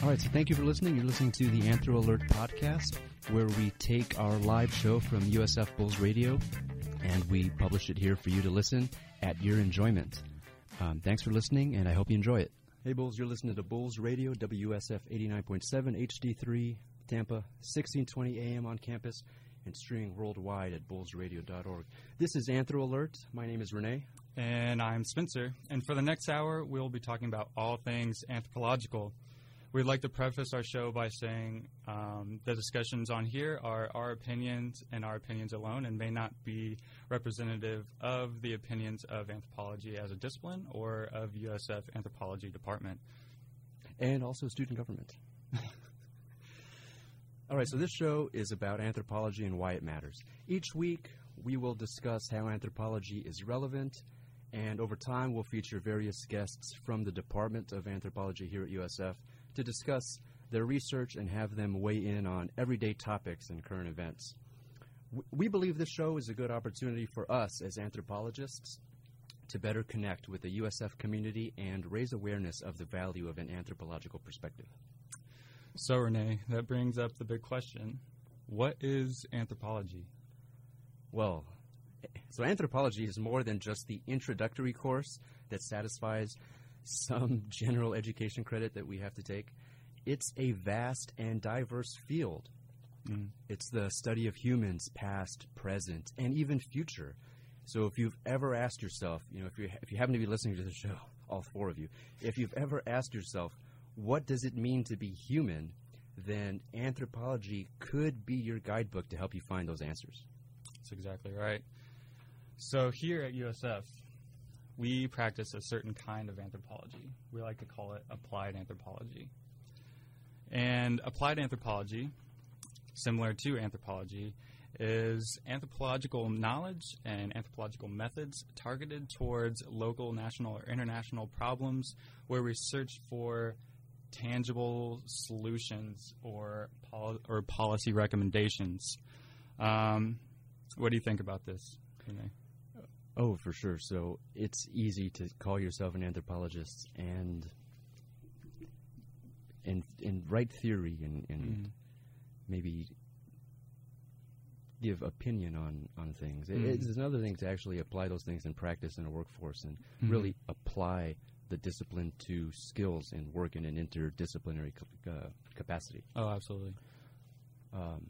All right, so thank you for listening. You're listening to the Anthro Alert podcast, where we take our live show from USF Bulls Radio and we publish it here for you to listen at your enjoyment. Um, thanks for listening, and I hope you enjoy it. Hey, Bulls, you're listening to Bulls Radio, WSF 89.7 HD3, Tampa, 1620 AM on campus, and streaming worldwide at bullsradio.org. This is Anthro Alert. My name is Renee. And I'm Spencer. And for the next hour, we'll be talking about all things anthropological. We'd like to preface our show by saying um, the discussions on here are our opinions and our opinions alone and may not be representative of the opinions of anthropology as a discipline or of USF Anthropology Department. And also student government. All right, so this show is about anthropology and why it matters. Each week, we will discuss how anthropology is relevant, and over time, we'll feature various guests from the Department of Anthropology here at USF to discuss their research and have them weigh in on everyday topics and current events. We believe this show is a good opportunity for us as anthropologists to better connect with the USF community and raise awareness of the value of an anthropological perspective. So, Renee, that brings up the big question what is anthropology? Well, eh, so anthropology is more than just the introductory course that satisfies some general education credit that we have to take. It's a vast and diverse field. Mm. It's the study of humans, past, present, and even future. So if you've ever asked yourself, you know, if you if you happen to be listening to the show, all four of you, if you've ever asked yourself, what does it mean to be human, then anthropology could be your guidebook to help you find those answers. That's exactly right. So here at USF, we practice a certain kind of anthropology. We like to call it applied anthropology. And applied anthropology, similar to anthropology, is anthropological knowledge and anthropological methods targeted towards local, national, or international problems where we search for tangible solutions or pol- or policy recommendations. Um, what do you think about this? Oh, for sure. So it's easy to call yourself an anthropologist and and and write theory and, and mm. maybe give opinion on on things. Mm. It, it's another thing to actually apply those things in practice in a workforce and mm. really apply the discipline to skills and work in an interdisciplinary uh, capacity. Oh, absolutely. Um,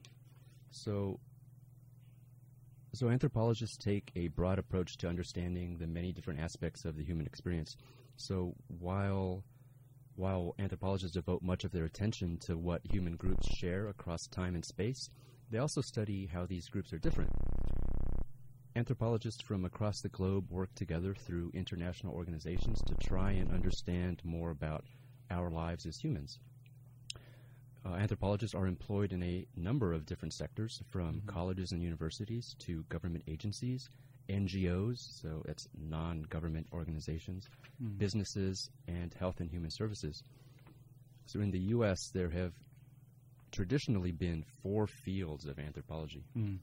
so so, anthropologists take a broad approach to understanding the many different aspects of the human experience. So, while while anthropologists devote much of their attention to what human groups share across time and space, they also study how these groups are different. Anthropologists from across the globe work together through international organizations to try and understand more about our lives as humans uh, anthropologists are employed in a number of different sectors, from mm-hmm. colleges and universities to government agencies, NGOs, so it's non government organizations, mm-hmm. businesses, and health and human services. So in the U.S., there have traditionally been four fields of anthropology. Mm.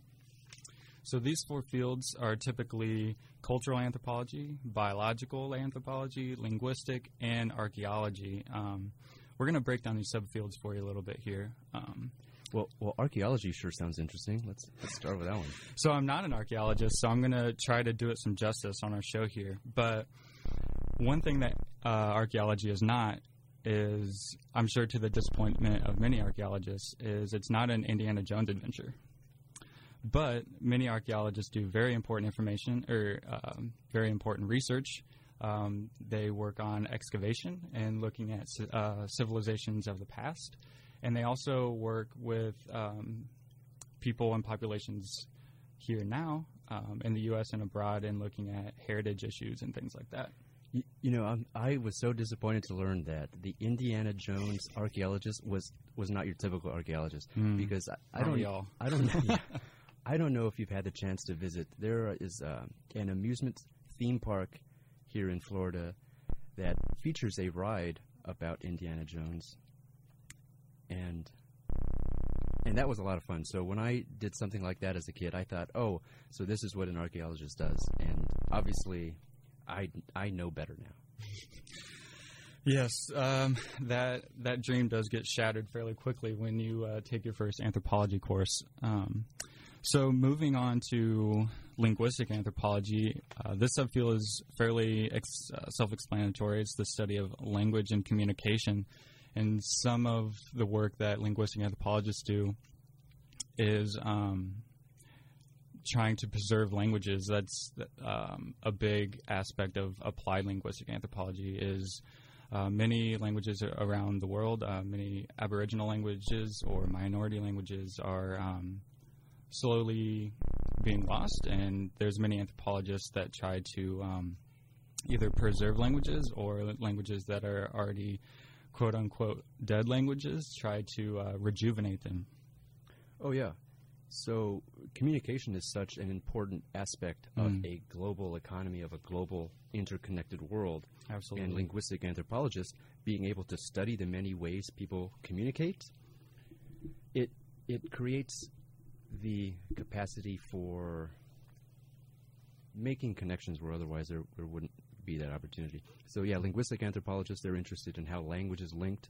So these four fields are typically cultural anthropology, biological anthropology, linguistic, and archaeology. Um, we're going to break down these subfields for you a little bit here. Um, well, well, archaeology sure sounds interesting. Let's let's start with that one. So I'm not an archaeologist, so I'm going to try to do it some justice on our show here. But one thing that uh, archaeology is not is, I'm sure to the disappointment of many archaeologists, is it's not an Indiana Jones adventure. But many archaeologists do very important information or um, very important research um, they work on excavation and looking at uh, civilizations of the past. And they also work with um, people and populations here now um, in the U.S. and abroad and looking at heritage issues and things like that. You, you know, I'm, i was so disappointed to learn that the Indiana Jones archaeologist was was not your typical archaeologist mm. because I, I don't y'all? I don't know. I don't know if you've had the chance to visit. There is uh, an amusement theme park here in Florida that features a ride about Indiana Jones, and and that was a lot of fun. So when I did something like that as a kid, I thought, oh, so this is what an archaeologist does, and obviously, I I know better now. Yes, um, that that dream does get shattered fairly quickly when you uh, take your first anthropology course. Um, so, moving on to linguistic anthropology, uh, this subfield is fairly ex- uh, self-explanatory. It's the study of language and communication, and some of the work that linguistic anthropologists do is um, trying to preserve languages. That's um, a big aspect of applied linguistic anthropology. Is uh, many languages around the world, uh, many Aboriginal languages or minority languages are um, slowly being lost, and there's many anthropologists that try to um, either preserve languages or languages that are already quote unquote dead languages, try to uh, rejuvenate them. Oh yeah. So communication is such an important aspect of mm. a global economy, of a global interconnected world. Absolutely. And linguistic anthropologists being able to study the many ways people communicate, it it creates the capacity for making connections where otherwise there, there wouldn't be that opportunity. So yeah, linguistic anthropologists they're interested in how language is linked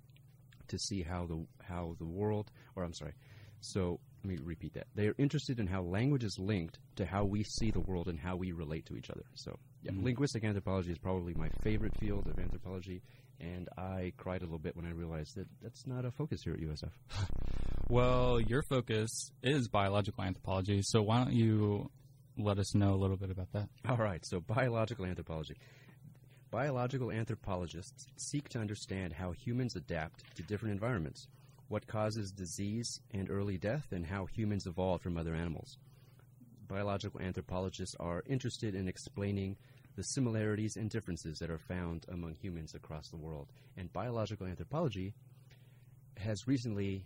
to see how the how the world or I'm sorry. So let me repeat that. They are interested in how language is linked to how we see the world and how we relate to each other. So yeah, mm-hmm. linguistic anthropology is probably my favorite field of anthropology and I cried a little bit when I realized that that's not a focus here at USF. well, your focus is biological anthropology, so why don't you let us know a little bit about that? All right, so biological anthropology. Biological anthropologists seek to understand how humans adapt to different environments, what causes disease and early death, and how humans evolved from other animals. Biological anthropologists are interested in explaining the similarities and differences that are found among humans across the world. And biological anthropology has recently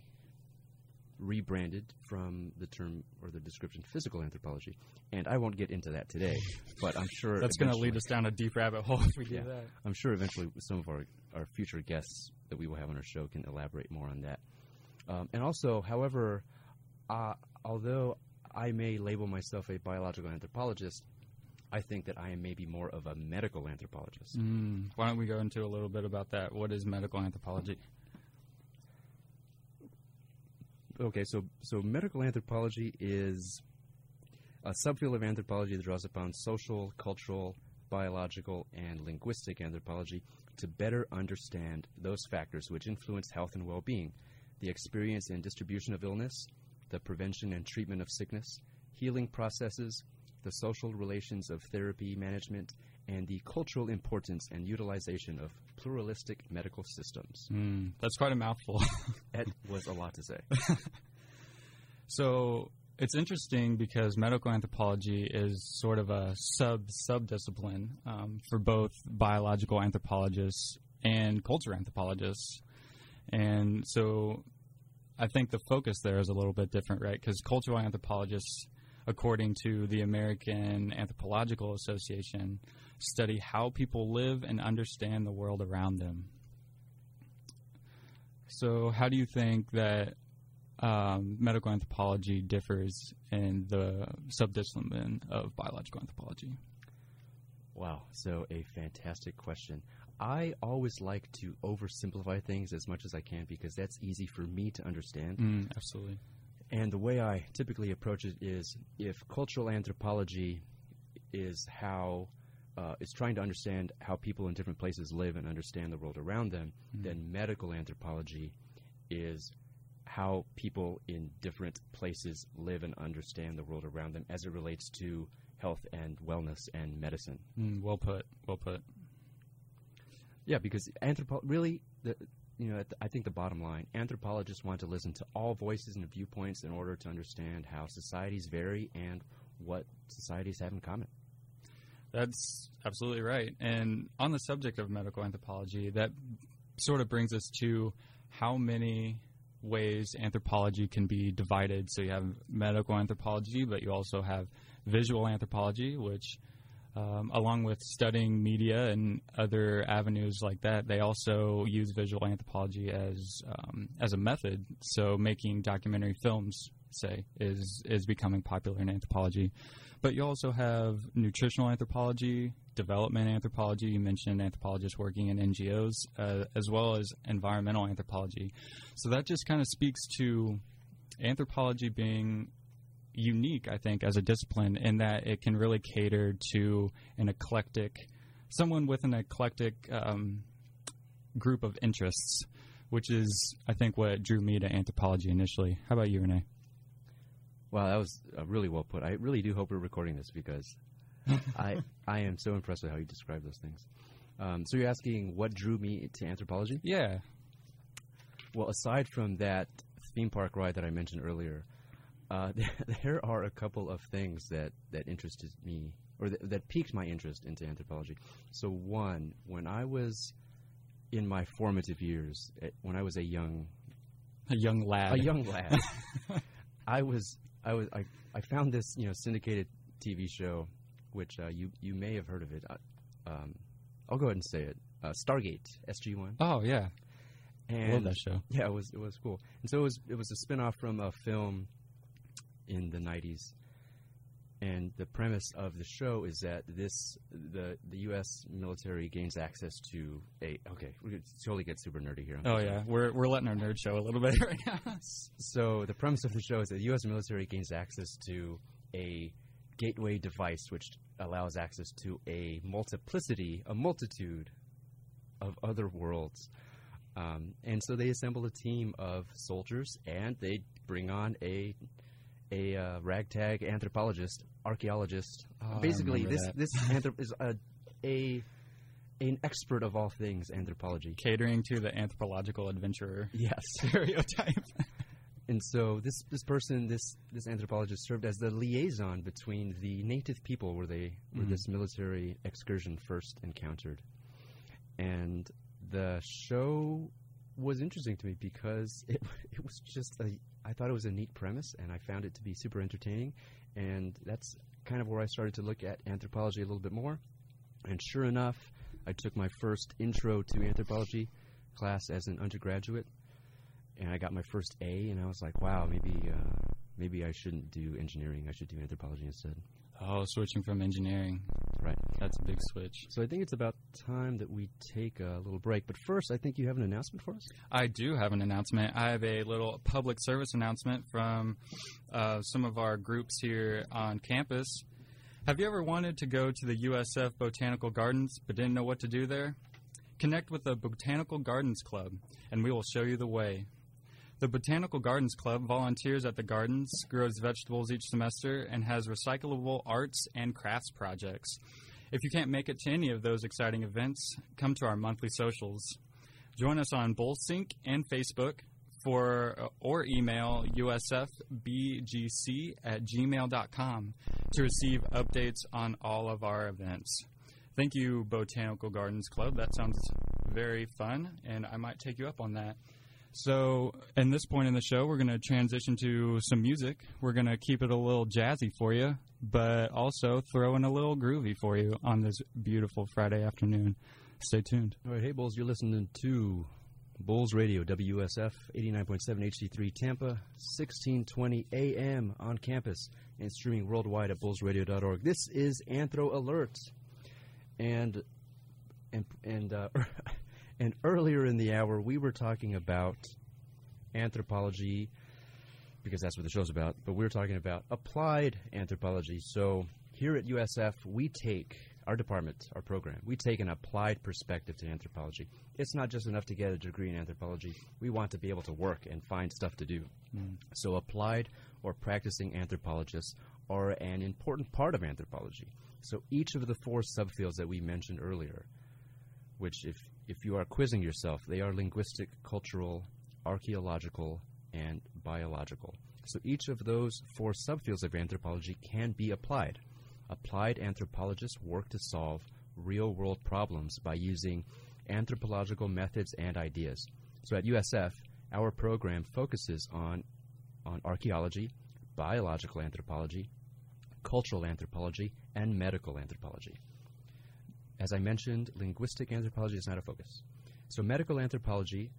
rebranded from the term or the description physical anthropology. And I won't get into that today, but I'm sure that's going to lead us down a deep rabbit hole if we yeah, do that. I'm sure eventually some of our, our future guests that we will have on our show can elaborate more on that. Um, and also, however, uh, although I may label myself a biological anthropologist, I think that I am maybe more of a medical anthropologist. Mm. Why don't we go into a little bit about that? What is medical anthropology? Okay, so so medical anthropology is a subfield of anthropology that draws upon social, cultural, biological, and linguistic anthropology to better understand those factors which influence health and well-being, the experience and distribution of illness, the prevention and treatment of sickness, healing processes, the social relations of therapy management, and the cultural importance and utilization of pluralistic medical systems. Mm, that's quite a mouthful. that was a lot to say. so it's interesting because medical anthropology is sort of a sub subdiscipline um, for both biological anthropologists and culture anthropologists, and so I think the focus there is a little bit different, right? Because cultural anthropologists according to the American Anthropological Association, study how people live and understand the world around them. So, how do you think that um, medical anthropology differs in the subdiscipline of biological anthropology? Wow, so a fantastic question. I always like to oversimplify things as much as I can because that's easy for me to understand. Mm, absolutely. And the way I typically approach it is if cultural anthropology is how uh, is trying to understand how people in different places live and understand the world around them, mm-hmm. then medical anthropology is how people in different places live and understand the world around them as it relates to health and wellness and medicine. Mm, well put. Well put. Yeah, because anthropo- really the you know, I think the bottom line, anthropologists want to listen to all voices and viewpoints in order to understand how societies vary and what societies have in common. That's absolutely right. And on the subject of medical anthropology, that sort of brings us to how many ways anthropology can be divided. So you have medical anthropology, but you also have visual anthropology, which um, along with studying media and other avenues like that, they also use visual anthropology as um, as a method. So making documentary films, say, is is becoming popular in anthropology. But you also have nutritional anthropology, development anthropology. You mentioned anthropologists working in NGOs, uh, as well as environmental anthropology. So that just kind of speaks to anthropology being unique, I think, as a discipline in that it can really cater to an eclectic, someone with an eclectic um, group of interests, which is, I think, what drew me to anthropology initially. How about you, Renee? Wow, that was uh, really well put. I really do hope we're recording this because I I am so impressed with how you describe those things. Um, so you're asking what drew me to anthropology? Yeah. Well, aside from that theme park ride that I mentioned earlier, uh, there are a couple of things that, that interested me or th- that piqued my interest into anthropology. So one, when I was in my formative years, eh, when I was a young a young lad, a young lad, I was I was I, I found this you know syndicated TV show, which uh, you you may have heard of it. Uh, um, I'll go ahead and say it. Uh, Stargate SG One. Oh yeah, and love that show. Yeah, it was it was cool. And so it was it was a spinoff from a film in the '90s. And the premise of the show is that this the the U.S. military gains access to a okay we totally get super nerdy here. Oh yeah, we're we're letting our nerd show a little bit right now. so the premise of the show is that the U.S. military gains access to a gateway device which allows access to a multiplicity, a multitude of other worlds. Um, and so they assemble a team of soldiers and they bring on a a uh, ragtag anthropologist, archaeologist. Oh, Basically, this that. this anthrop- is a, a an expert of all things anthropology. Catering to the anthropological adventurer Yes. stereotype. And so this this person, this this anthropologist, served as the liaison between the native people where they where Mhm. this military excursion first encountered. And the show was interesting to me because it it was just a I thought it was a neat premise and I found it to be super entertaining and that's kind of where I started to look at anthropology a little bit more. And sure enough, I took my first intro to anthropology class as an undergraduate and I got my first A, and I was like, wow, maybe uh, maybe I shouldn't do engineering. I should do anthropology instead. Oh, switching from engineering. Right. That's a big switch. So I think it's about time that we take a little break. But first, I think you have an announcement for us. I do have an announcement. I have a little public service announcement from uh, some of our groups here on campus. Have you ever wanted to go to the USF Botanical Gardens but didn't know what to do there? Connect with the Botanical Gardens Club, and we will show you the way. The Botanical Gardens Club volunteers at the gardens, grows vegetables each semester, and has recyclable arts and crafts projects. If you can't make it to any of those exciting events, come to our monthly socials. Join us on BullSync and Facebook for uh, or email usfbgc at gmail.com to receive updates on all of our events. Thank you, Botanical Gardens Club. That sounds very fun, and I might take you up on that. So, at this point in the show, we're going to transition to some music. We're going to keep it a little jazzy for you, but also throw in a little groovy for you on this beautiful Friday afternoon. Stay tuned. All right, hey Bulls, you're listening to Bulls Radio, WSF 89.7 HD3 Tampa, 1620 AM on campus, and streaming worldwide at bullsradio.org. This is Anthro Alert, and and and uh, and earlier in the hour we were talking about anthropology because that's what the show's about. But we were talking about applied anthropology. So here at USF, we take our department, our program, we take an applied perspective to anthropology. It's not just enough to get a degree in anthropology. We want to be able to work and find stuff to do. Mm. So applied or practicing anthropologists are an important part of anthropology. So each of the four subfields that we mentioned earlier, which if if you are quizzing yourself, they are linguistic, cultural, archaeological, and biological. So each of those four subfields of anthropology can be applied. Applied anthropologists work to solve real world problems by using anthropological methods and ideas. So at USF, our program focuses on on archaeology, biological anthropology, cultural anthropology, and medical anthropology. As I mentioned, linguistic anthropology is not a focus. So medical anthropology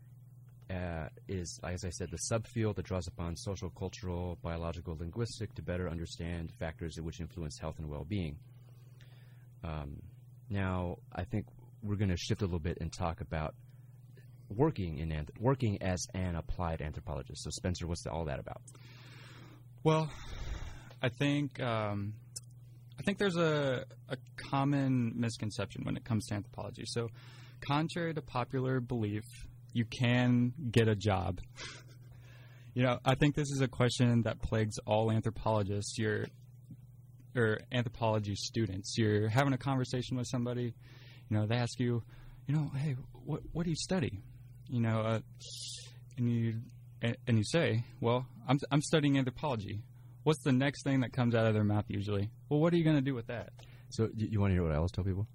uh, is, as I said, the subfield that draws upon social, cultural, biological, linguistic to better understand factors which influence health and well-being. Um, now, I think we're going to shift a little bit and talk about working in anth- working as an applied anthropologist. So, Spencer, what's all that about? Well, I think um, I think there's a, a common misconception when it comes to anthropology. So, contrary to popular belief, you can get a job. you know, I think this is a question that plagues all anthropologists. You're or anthropology students. You're having a conversation with somebody, you know, they ask you, you know, hey, what what do you study? You know, uh, and you and, and you say, well, I'm I'm studying anthropology. What's the next thing that comes out of their mouth usually? Well, what are you going to do with that? So, you, you want to hear what I always tell people?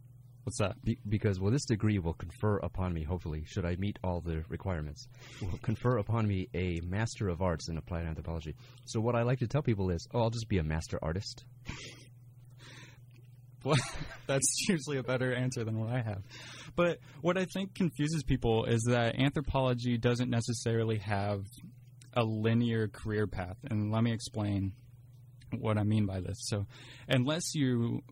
What's that? Be- because, well, this degree will confer upon me, hopefully, should I meet all the requirements, will confer upon me a Master of Arts in Applied Anthropology. So, what I like to tell people is, oh, I'll just be a master artist. Well, that's usually a better answer than what I have. But what I think confuses people is that anthropology doesn't necessarily have a linear career path. And let me explain what I mean by this. So, unless you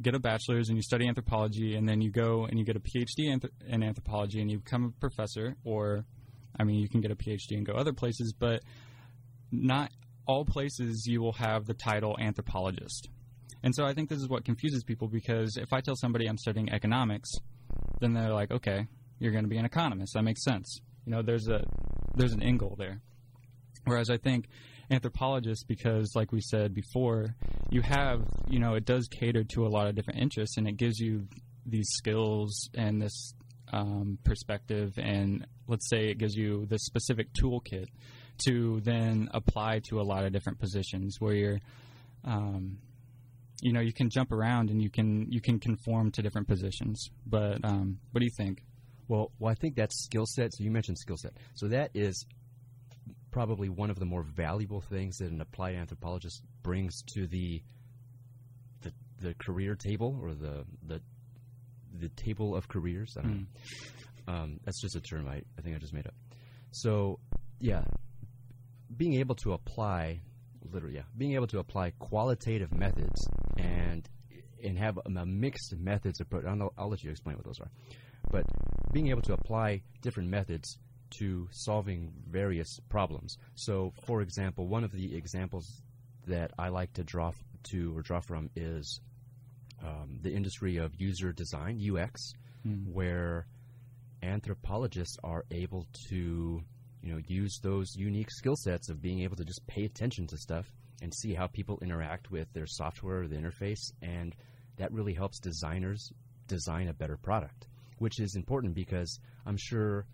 get a bachelor's and you study anthropology, and then you go and you get a PhD in anthropology and you become a professor, or I mean, you can get a PhD and go other places, but not all places you will have the title anthropologist. And so I think this is what confuses people because if I tell somebody I'm studying economics, then they're like, okay, you're going to be an economist. That makes sense. You know, there's a there's an goal there. Whereas I think anthropologists, because like we said before, you have you know it does cater to a lot of different interests, and it gives you these skills and this um, perspective, and let's say it gives you this specific toolkit to then apply to a lot of different positions where you're um, you know you can jump around and you can you can conform to different positions. But um, what do you think? Well, well, I think that skill set. So you mentioned skill set. So that is probably one of the more valuable things that an applied anthropologist brings to the the, the career table or the the the table of careers. I don't mm. know. Um, that's just a term I, I think I just made up. So, yeah, being able to apply literally, yeah, being able to apply qualitative methods and and have a, mixed methods approach. I'll, I'll let you explain what those are, but being able to apply different methods to solving various problems. So, for example, one of the examples that I like to draw to or draw from is um, the industry of user design (UX), mm. where anthropologists are able to you know, use those unique skill sets of being able to just pay attention to stuff and see how people interact with their software or the interface. And that really helps designers design a better product, which is important because I'm sure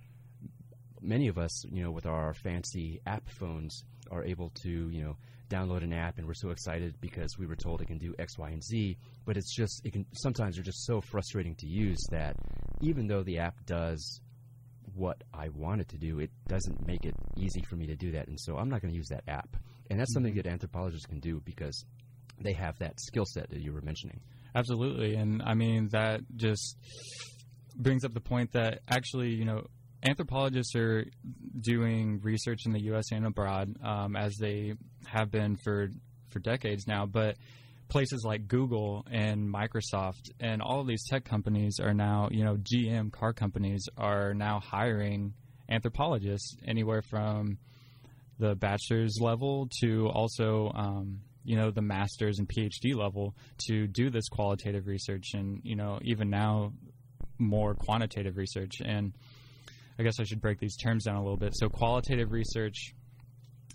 many of us, you know, with our fancy app phones, are able to, you know, download an app and we're so excited because we were told it can do X, Y, and Z. But it's just, it can sometimes they're just so frustrating to use that even though the app does what I wanted to do, it doesn't make it easy for me to do that. And so I'm not going to use that app. And that's something mm-hmm. that anthropologists can do because they have that skill set that you were mentioning. Absolutely. And I mean, that just brings up the point that actually, you know, anthropologists are doing research in the U.S. and abroad, um, as they have been for for decades now. But places like Google and Microsoft and all of these tech companies are now, you know, GM car companies are now hiring anthropologists anywhere from the bachelor's level to also, um, you know, the master's and PhD level to do this qualitative research and, you know, even now more quantitative research. And I guess I should break these terms down a little bit. So, qualitative research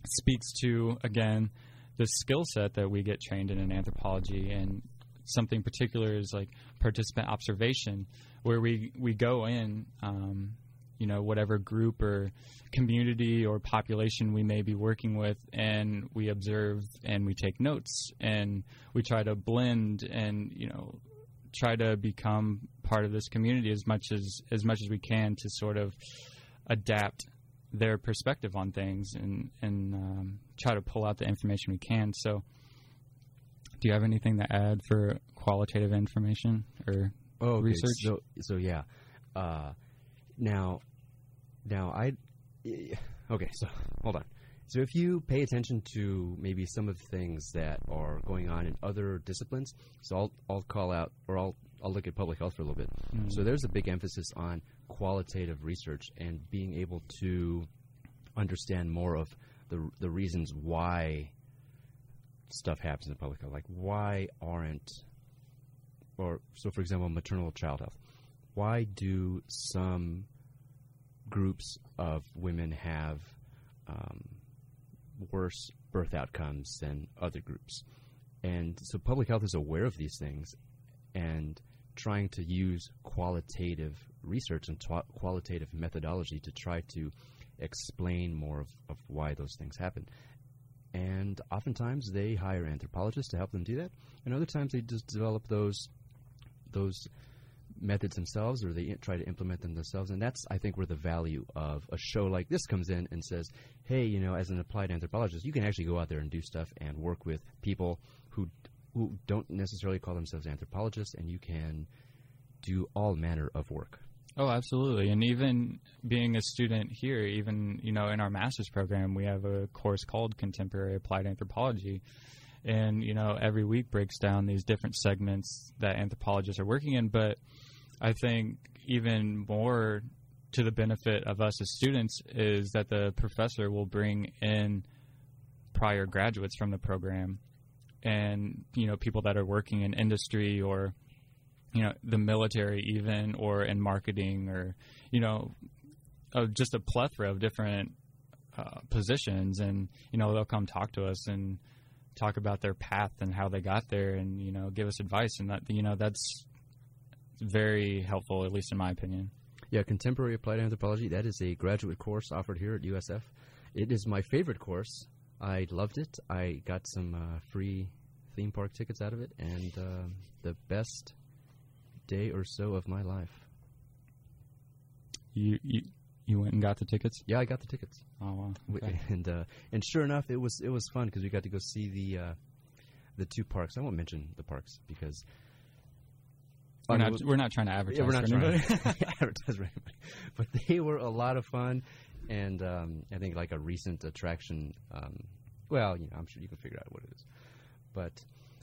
speaks to, again, the skill set that we get trained in in anthropology and something particular is like participant observation where we we go in um, you know whatever group or community or population we may be working with and we observe and we take notes and we try to blend and you know try to become part of this community as much as as much as we can to sort of adapt their perspective on things and and um, try to pull out the information we can. So, do you have anything to add for qualitative information or oh, okay. research? So, so yeah. Uh, now, now I y- okay, so hold on. So if you pay attention to maybe some of the things that are going on in other disciplines, so I'll I'll call out or I'll I'll look at public health for a little bit. So there's a big emphasis on qualitative research and being able to understand more of the the reasons why stuff happens in public health. Like why aren't or so for example maternal child health. Why do some groups of women have um, worse birth outcomes than other groups? And so public health is aware of these things and trying to use qualitative research and twa- qualitative methodology to try to explain more of, of why those things happen. And oftentimes they hire anthropologists to help them do that, and other times they just develop those those methods themselves or they try to implement them themselves and that's i think where the value of a show like this comes in and says hey you know as an applied anthropologist you can actually go out there and do stuff and work with people who don't necessarily call themselves anthropologists and you can do all manner of work Oh, absolutely. And even being a student here, even, you know, in our master's program, we have a course called Contemporary Applied Anthropology. And, you know, every week breaks down these different segments that anthropologists are working in. But I think even more to the benefit of us as students is that the professor will bring in prior graduates from the program and, you know, people that are working in industry or you know the military even or in marketing or you know just a plethora of different uh, positions and you know they'll come talk to us and talk about their path and how they got there and you know give us advice and that you know that's very helpful at least in my opinion Yeah, Contemporary Applied Anthropology, that is a graduate course offered here at USF. It is my favorite course. I loved it. I got some uh, free theme park tickets out of it, and um the best day or so of my life. you you, you went and got the tickets Yeah, I got the tickets, oh wow okay. and uh, and sure enough, it was it was fun because we got to go see the uh, the two parks. I won't mention the parks because we're not we're not trying to advertise Yeah, we're not for trying anybody. to advertise for anybody. But they were a lot of fun, and um, I think like a recent attraction. Um, well, you know, I'm sure you can figure out what it is. But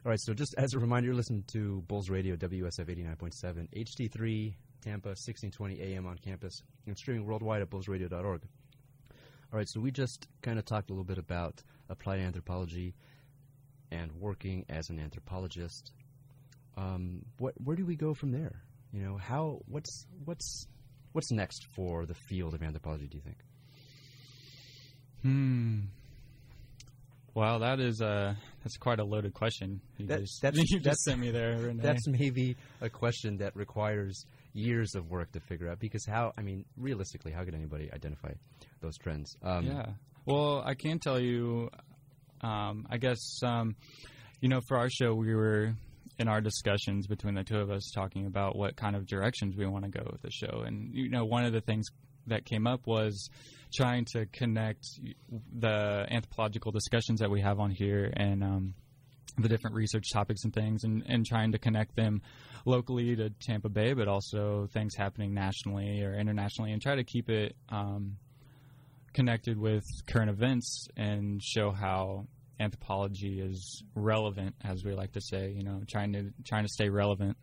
all right, so just as a reminder, you're listening to Bulls Radio WSF 89.7 HD3 Tampa 1620 AM on campus and streaming worldwide at bullsradio.org. All right, so we just kind of talked a little bit about applied anthropology and working as an anthropologist um, what where do we go from there? You know, how what's what's what's next for the field of anthropology? Do you think? Hmm. Well, that is a that's quite a loaded question. You That- just, that's- you that's- just sent me there. Renee. That's maybe a question that requires years of work to figure out. Because how? I mean, realistically, how could anybody identify those trends? Um, yeah. Well, I can tell you. Um, I guess um, you know, for our show, we were in our discussions between the two of us talking about what kind of directions we want to go with the show, and you know, one of the things that came up was trying to connect the anthropological discussions that we have on here and um, the different research topics and things, and, and trying to connect them locally to Tampa Bay, but also things happening nationally or internationally, and try to keep it um, connected with current events and show how anthropology is relevant, as we like to say. You know, trying to trying to stay relevant.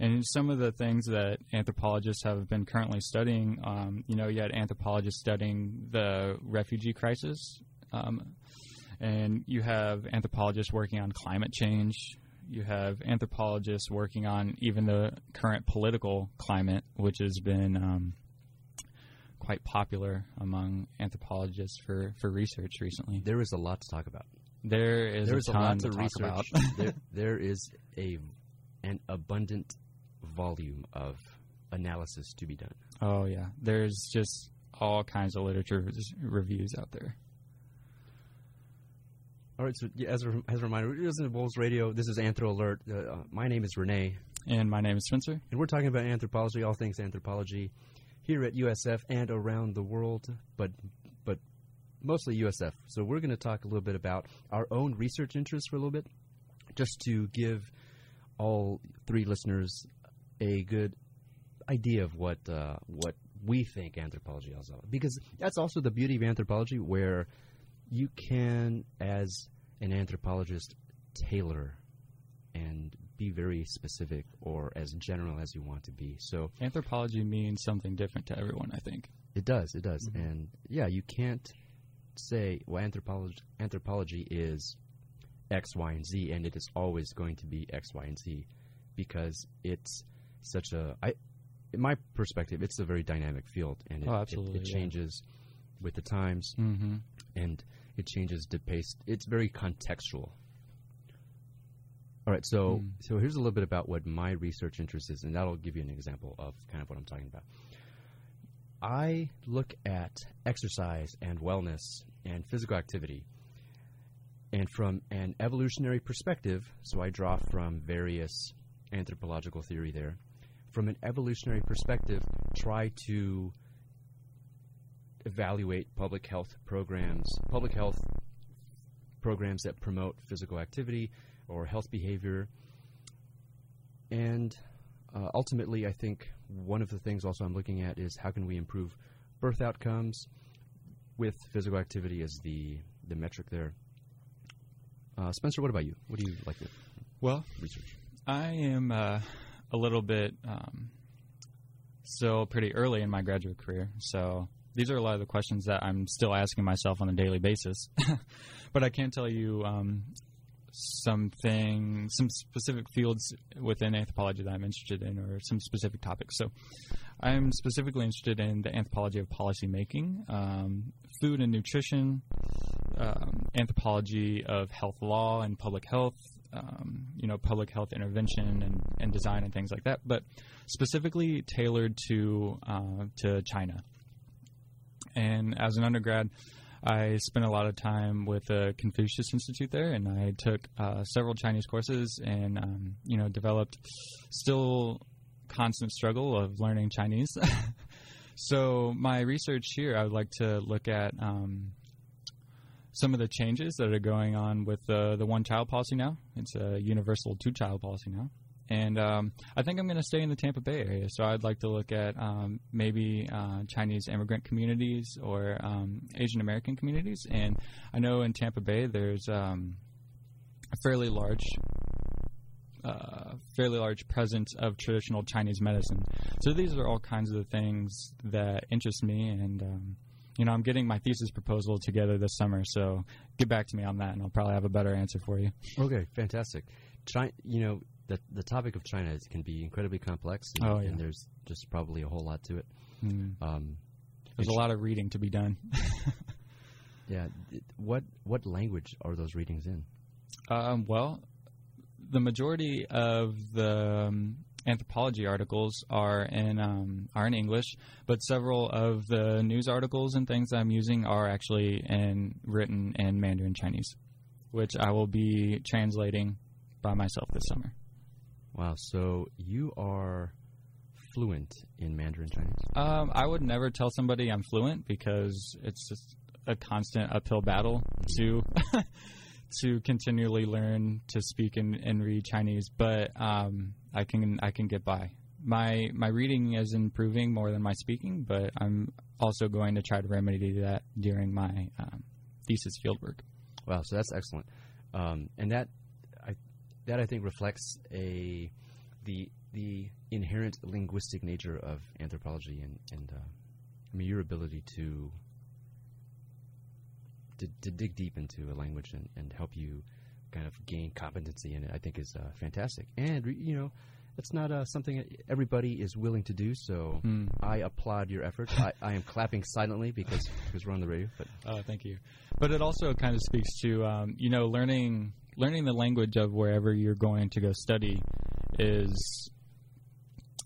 And some of the things that anthropologists have been currently studying, um, you know, you had anthropologists studying the refugee crisis, um, and you have anthropologists working on climate change. You have anthropologists working on even the current political climate, which has been um, quite popular among anthropologists for, for research recently. there is a lot to talk about. There is a a, ton lot to to talk research. about. there, there is a an abundant volume of analysis to be done. oh yeah, there's just all kinds of literature reviews out there. All right, so as a, as a reminder, you're listening to Radio. This is Anthro Alert. Uh, uh, my name is Renee. And my name is Spencer. And we're talking about anthropology, all things anthropology, here at USF and around the world, but mostly USF. So we're going to talk a little bit about our own research interests for a little bit, just to give all three listeners a good idea of what uh, what we think anthropology is all because that's also the beauty of anthropology, where you can, as an anthropologist, tailor and be very specific or as general as you want to be. So Anthropology means something different to everyone, I think. it does, it does, and yeah, you can't say well anthropology anthropology is X, Y, and Z, and it is always going to be X, Y, and Z because it's such a I, in my perspective, it's a very dynamic field, and it, Oh, it- it, yeah. changes with the times, Mm-hmm. and it changes to pace. It's very contextual. All right, so Mm. so here's a little bit about what my research interest is, and that'll give you an example of kind of what I'm talking about. I look at exercise and wellness and physical activity, and from an evolutionary perspective, so I draw from various anthropological theory there. From an evolutionary perspective, try to evaluate public health programs, public health programs that promote physical activity or health behavior. And uh, ultimately, I think one of the things also I'm looking at is how can we improve birth outcomes with physical activity as the, the metric there. Uh, Spencer, what about you? What do you like to Well, research? I am uh, a little bit um, still pretty early in my graduate career, so these are a lot of the questions that I'm still asking myself on a daily basis. but I can tell you um, something, some specific fields within anthropology that I'm interested in, or some specific topics. So I'm specifically interested in the anthropology of policymaking, um, food and nutrition, um, anthropology of health law and public health, um, you know, public health intervention and, and design and things like that, but specifically tailored to uh, to China. And as an undergrad, I spent a lot of time with the Confucius Institute there, and I took uh, several Chinese courses and um, you know developed still constant struggle of learning Chinese. so my research here, I would like to look at. Um, some of the changes that are going on with the the one child policy now. It's a universal two child policy now, and um, I think I'm going to stay in the Tampa Bay area. So I'd like to look at um, maybe uh, Chinese immigrant communities or um, Asian American communities. And I know in Tampa Bay there's um, a fairly large. Uh, fairly large presence of traditional Chinese medicine. So these are all kinds of the things that interest me, and um, you know, I'm getting my thesis proposal together this summer, so get back to me on that, and I'll probably have a better answer for you. Okay, fantastic. China, you know, the the topic of China is, can be incredibly complex, and, Oh, yeah. and there's just probably a whole lot to it. Mm. Um, There's a lot of reading to be done. yeah. What what language are those readings in? um, well, the majority of the um, anthropology articles are in um, are in English, but several of the news articles and things I'm using are actually in written in Mandarin Chinese, which I will be translating by myself this summer. Wow. So you are fluent in Mandarin Chinese. Um, I would never tell somebody I'm fluent because it's just a constant uphill battle to to continually learn to speak and, and read Chinese. But um, I can I can get by. My my reading is improving more than my speaking, but I'm also going to try to remedy that during my um, thesis fieldwork. Wow. So that's excellent. Um, and that that I think reflects a the the inherent linguistic nature of anthropology and and uh, I mean your ability to to, to dig deep into a language and, and help you kind of gain competency in it, I think is uh, fantastic. And you know, it's not uh, something that everybody is willing to do. So Hmm. I applaud your efforts. I, I am clapping silently because because we're on the radio. But Oh, thank you. But it also kind of speaks to um, you know learning learning the language of wherever you're going to go study is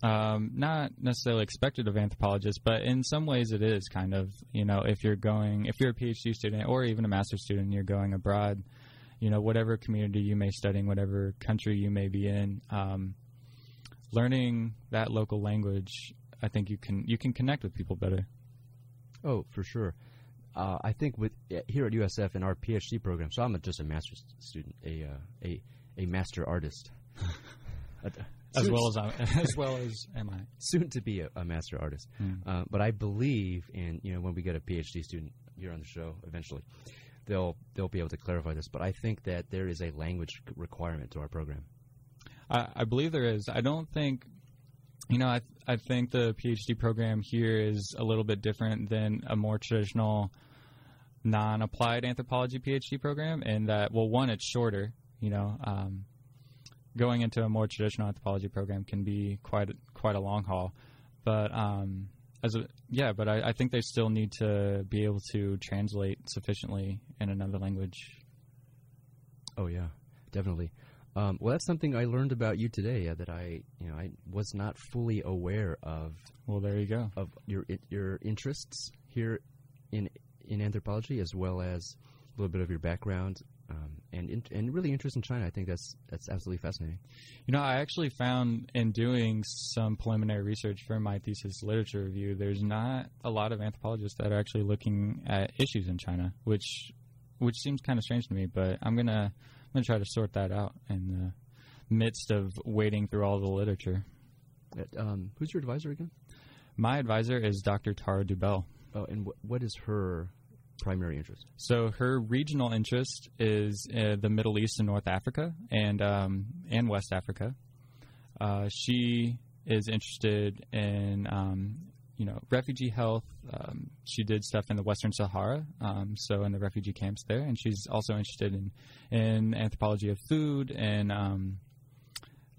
um, not necessarily expected of anthropologists, but in some ways it is kind of you know if you're going if you're a PhD student or even a master's student, you're going abroad. You know, whatever community you may studying, whatever country you may be in, um, learning that local language, I think you can you can connect with people better. Oh, for sure. Uh, I think with uh, here at USF in our PhD program, so I'm a, just a master's student, a uh, a a master artist. As well as I, as well as am I. soon to be a, a master artist. Mm. Uh, but I believe in you know when we get a PhD student here on the show eventually, they'll they'll be able to clarify this. But I think that there is a language requirement to our program. I, I believe there is. I don't think, you know, I I think the PhD program here is a little bit different than a more traditional non-applied anthropology PhD program, and that well, one, it's shorter. You know, um, going into a more traditional anthropology program can be quite a, quite a long haul, but um, as a yeah, but I, I think they still need to be able to translate sufficiently in another language. Oh yeah, definitely. Um, well, that's something I learned about you today uh, that I you know I was not fully aware of Well, there you go. of your your interests here in in anthropology as well as a little bit of your background um, and in, and really interest in China. I think that's that's absolutely fascinating. You know, I actually found in doing some preliminary research for my thesis literature review, there's not a lot of anthropologists that are actually looking at issues in China, which which seems kind of strange to me. But I'm gonna I'm gonna try to sort that out in the midst of wading through all the literature. Uh, Um, who's your advisor again? My advisor is Dr. Tara Dubell. Oh, and wh- what is her primary interest? So her regional interest is uh, the Middle East and North Africa and um, and West Africa. Uh, she is interested in um, you know refugee health. Um, she did stuff in the Western Sahara, um, so in the refugee camps there, and she's also interested in in anthropology of food and um,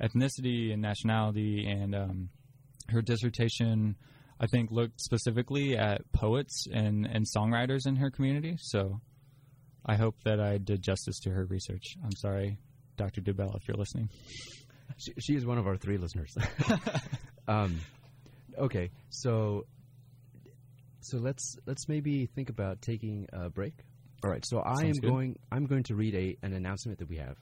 ethnicity and nationality. And um, her dissertation I think looked specifically at poets and, and songwriters in her community. So I hope that I did justice to her research. I'm sorry, Dr. Dubell, if you're listening. She, she is one of our three listeners. um, okay, so so let's let's maybe think about taking a break. All right, so I am good. going. I'm going to read a an announcement that we have.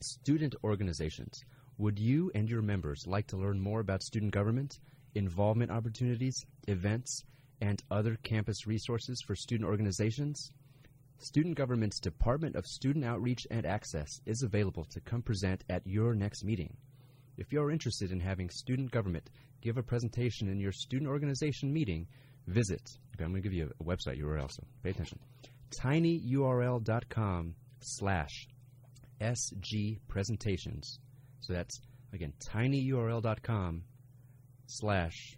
Student organizations. Would you and your members like to learn more about student government, involvement opportunities, events, and other campus resources for student organizations? Student Government's Department of Student Outreach and Access is available to come present at your next meeting. If you're interested in having student government give a presentation in your student organization meeting, visit. Okay, I'm going to give you a, website URL, so pay attention. tinyurl.com slash SG presentations. So that's, again, tinyurl.com slash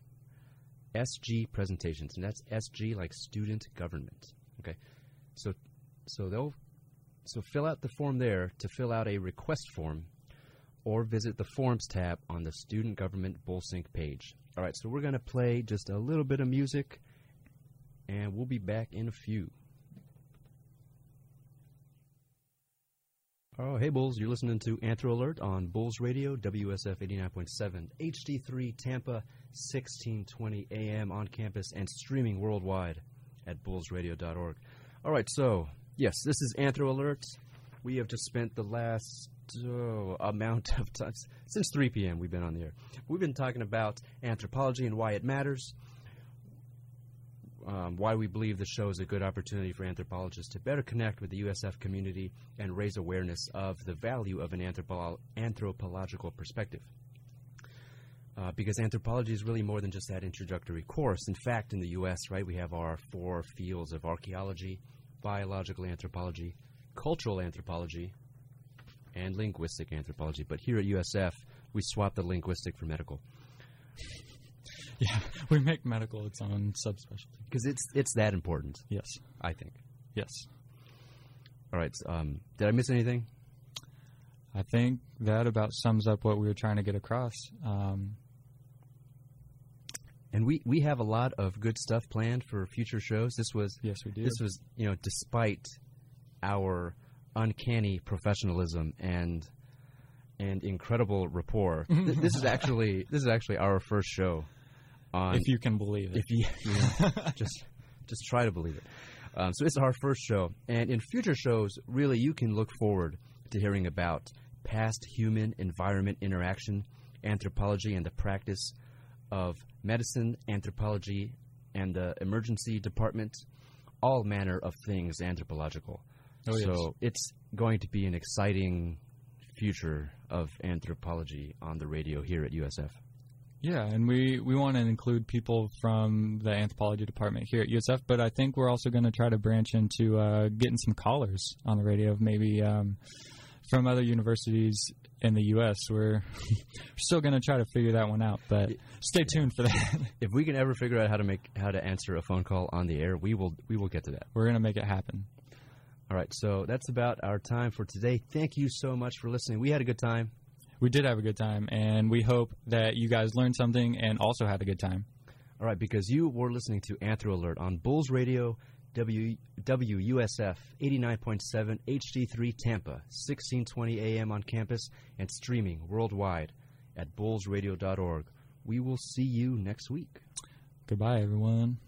SG presentations. And that's SG like student government. Okay. So so they'll so fill out the form there to fill out a request form or visit the forms tab on the student government bullsync page. All right, so we're to play just a little bit of music and we'll be back in a few. Oh, hey Bulls, you're listening to Anthro Alert on Bulls Radio, WSF 89.7, HD3 Tampa, 1620 AM on campus and streaming worldwide at bullsradio.org. All right, so yes, this is Anthro Alert. We have just spent the last oh, amount of time since 3 p.m. We've been on the air. We've been talking about anthropology and why it matters. Um, why we believe the show is a good opportunity for anthropologists to better connect with the USF community and raise awareness of the value of an anthropo- anthropological perspective. Uh, because anthropology is really more than just that introductory course. In fact, in the U.S., right, we have our four fields of archaeology, biological anthropology, cultural anthropology, and linguistic anthropology. But here at USF, we swap the linguistic for medical Yeah, we make medical its own subspecialty. because it's it's that important. Yes, I think. yes. All right. Um, did I miss anything? I think that about sums up what we were trying to get across. Um, And we, we have a lot of good stuff planned for future shows. This was yes, we do. this was you know despite our uncanny professionalism and and incredible rapport. Th- this is actually this is actually our first show on if you can believe it. if you, you know, just just try to believe it. Um, so it's our first show, and in future shows, really, you can look forward to hearing about past human-environment interaction, anthropology, and the practice of medicine, anthropology, and the emergency department, all manner of things anthropological. Oh, yes. So it's going to be an exciting future of anthropology on the radio here at USF. Yeah, and we, we want to include people from the anthropology department here at USF, but I think we're also going to try to branch into uh, getting some callers on the radio, maybe um, from other universities in the U.S. We're still going to try to figure that one out, but stay tuned for that. If we can ever figure out how to make how to answer a phone call on the air, we will we will get to that. We're going to make it happen. All right, so that's about our time for today. Thank you so much for listening. We had a good time. We did have a good time, and we hope that you guys learned something and also had a good time. All right, because you were listening to Anthro Alert on Bulls Radio, w, WUSF 89.7 HD3 Tampa, 1620 AM on campus, and streaming worldwide at bullsradio.org. We will see you next week. Goodbye, everyone.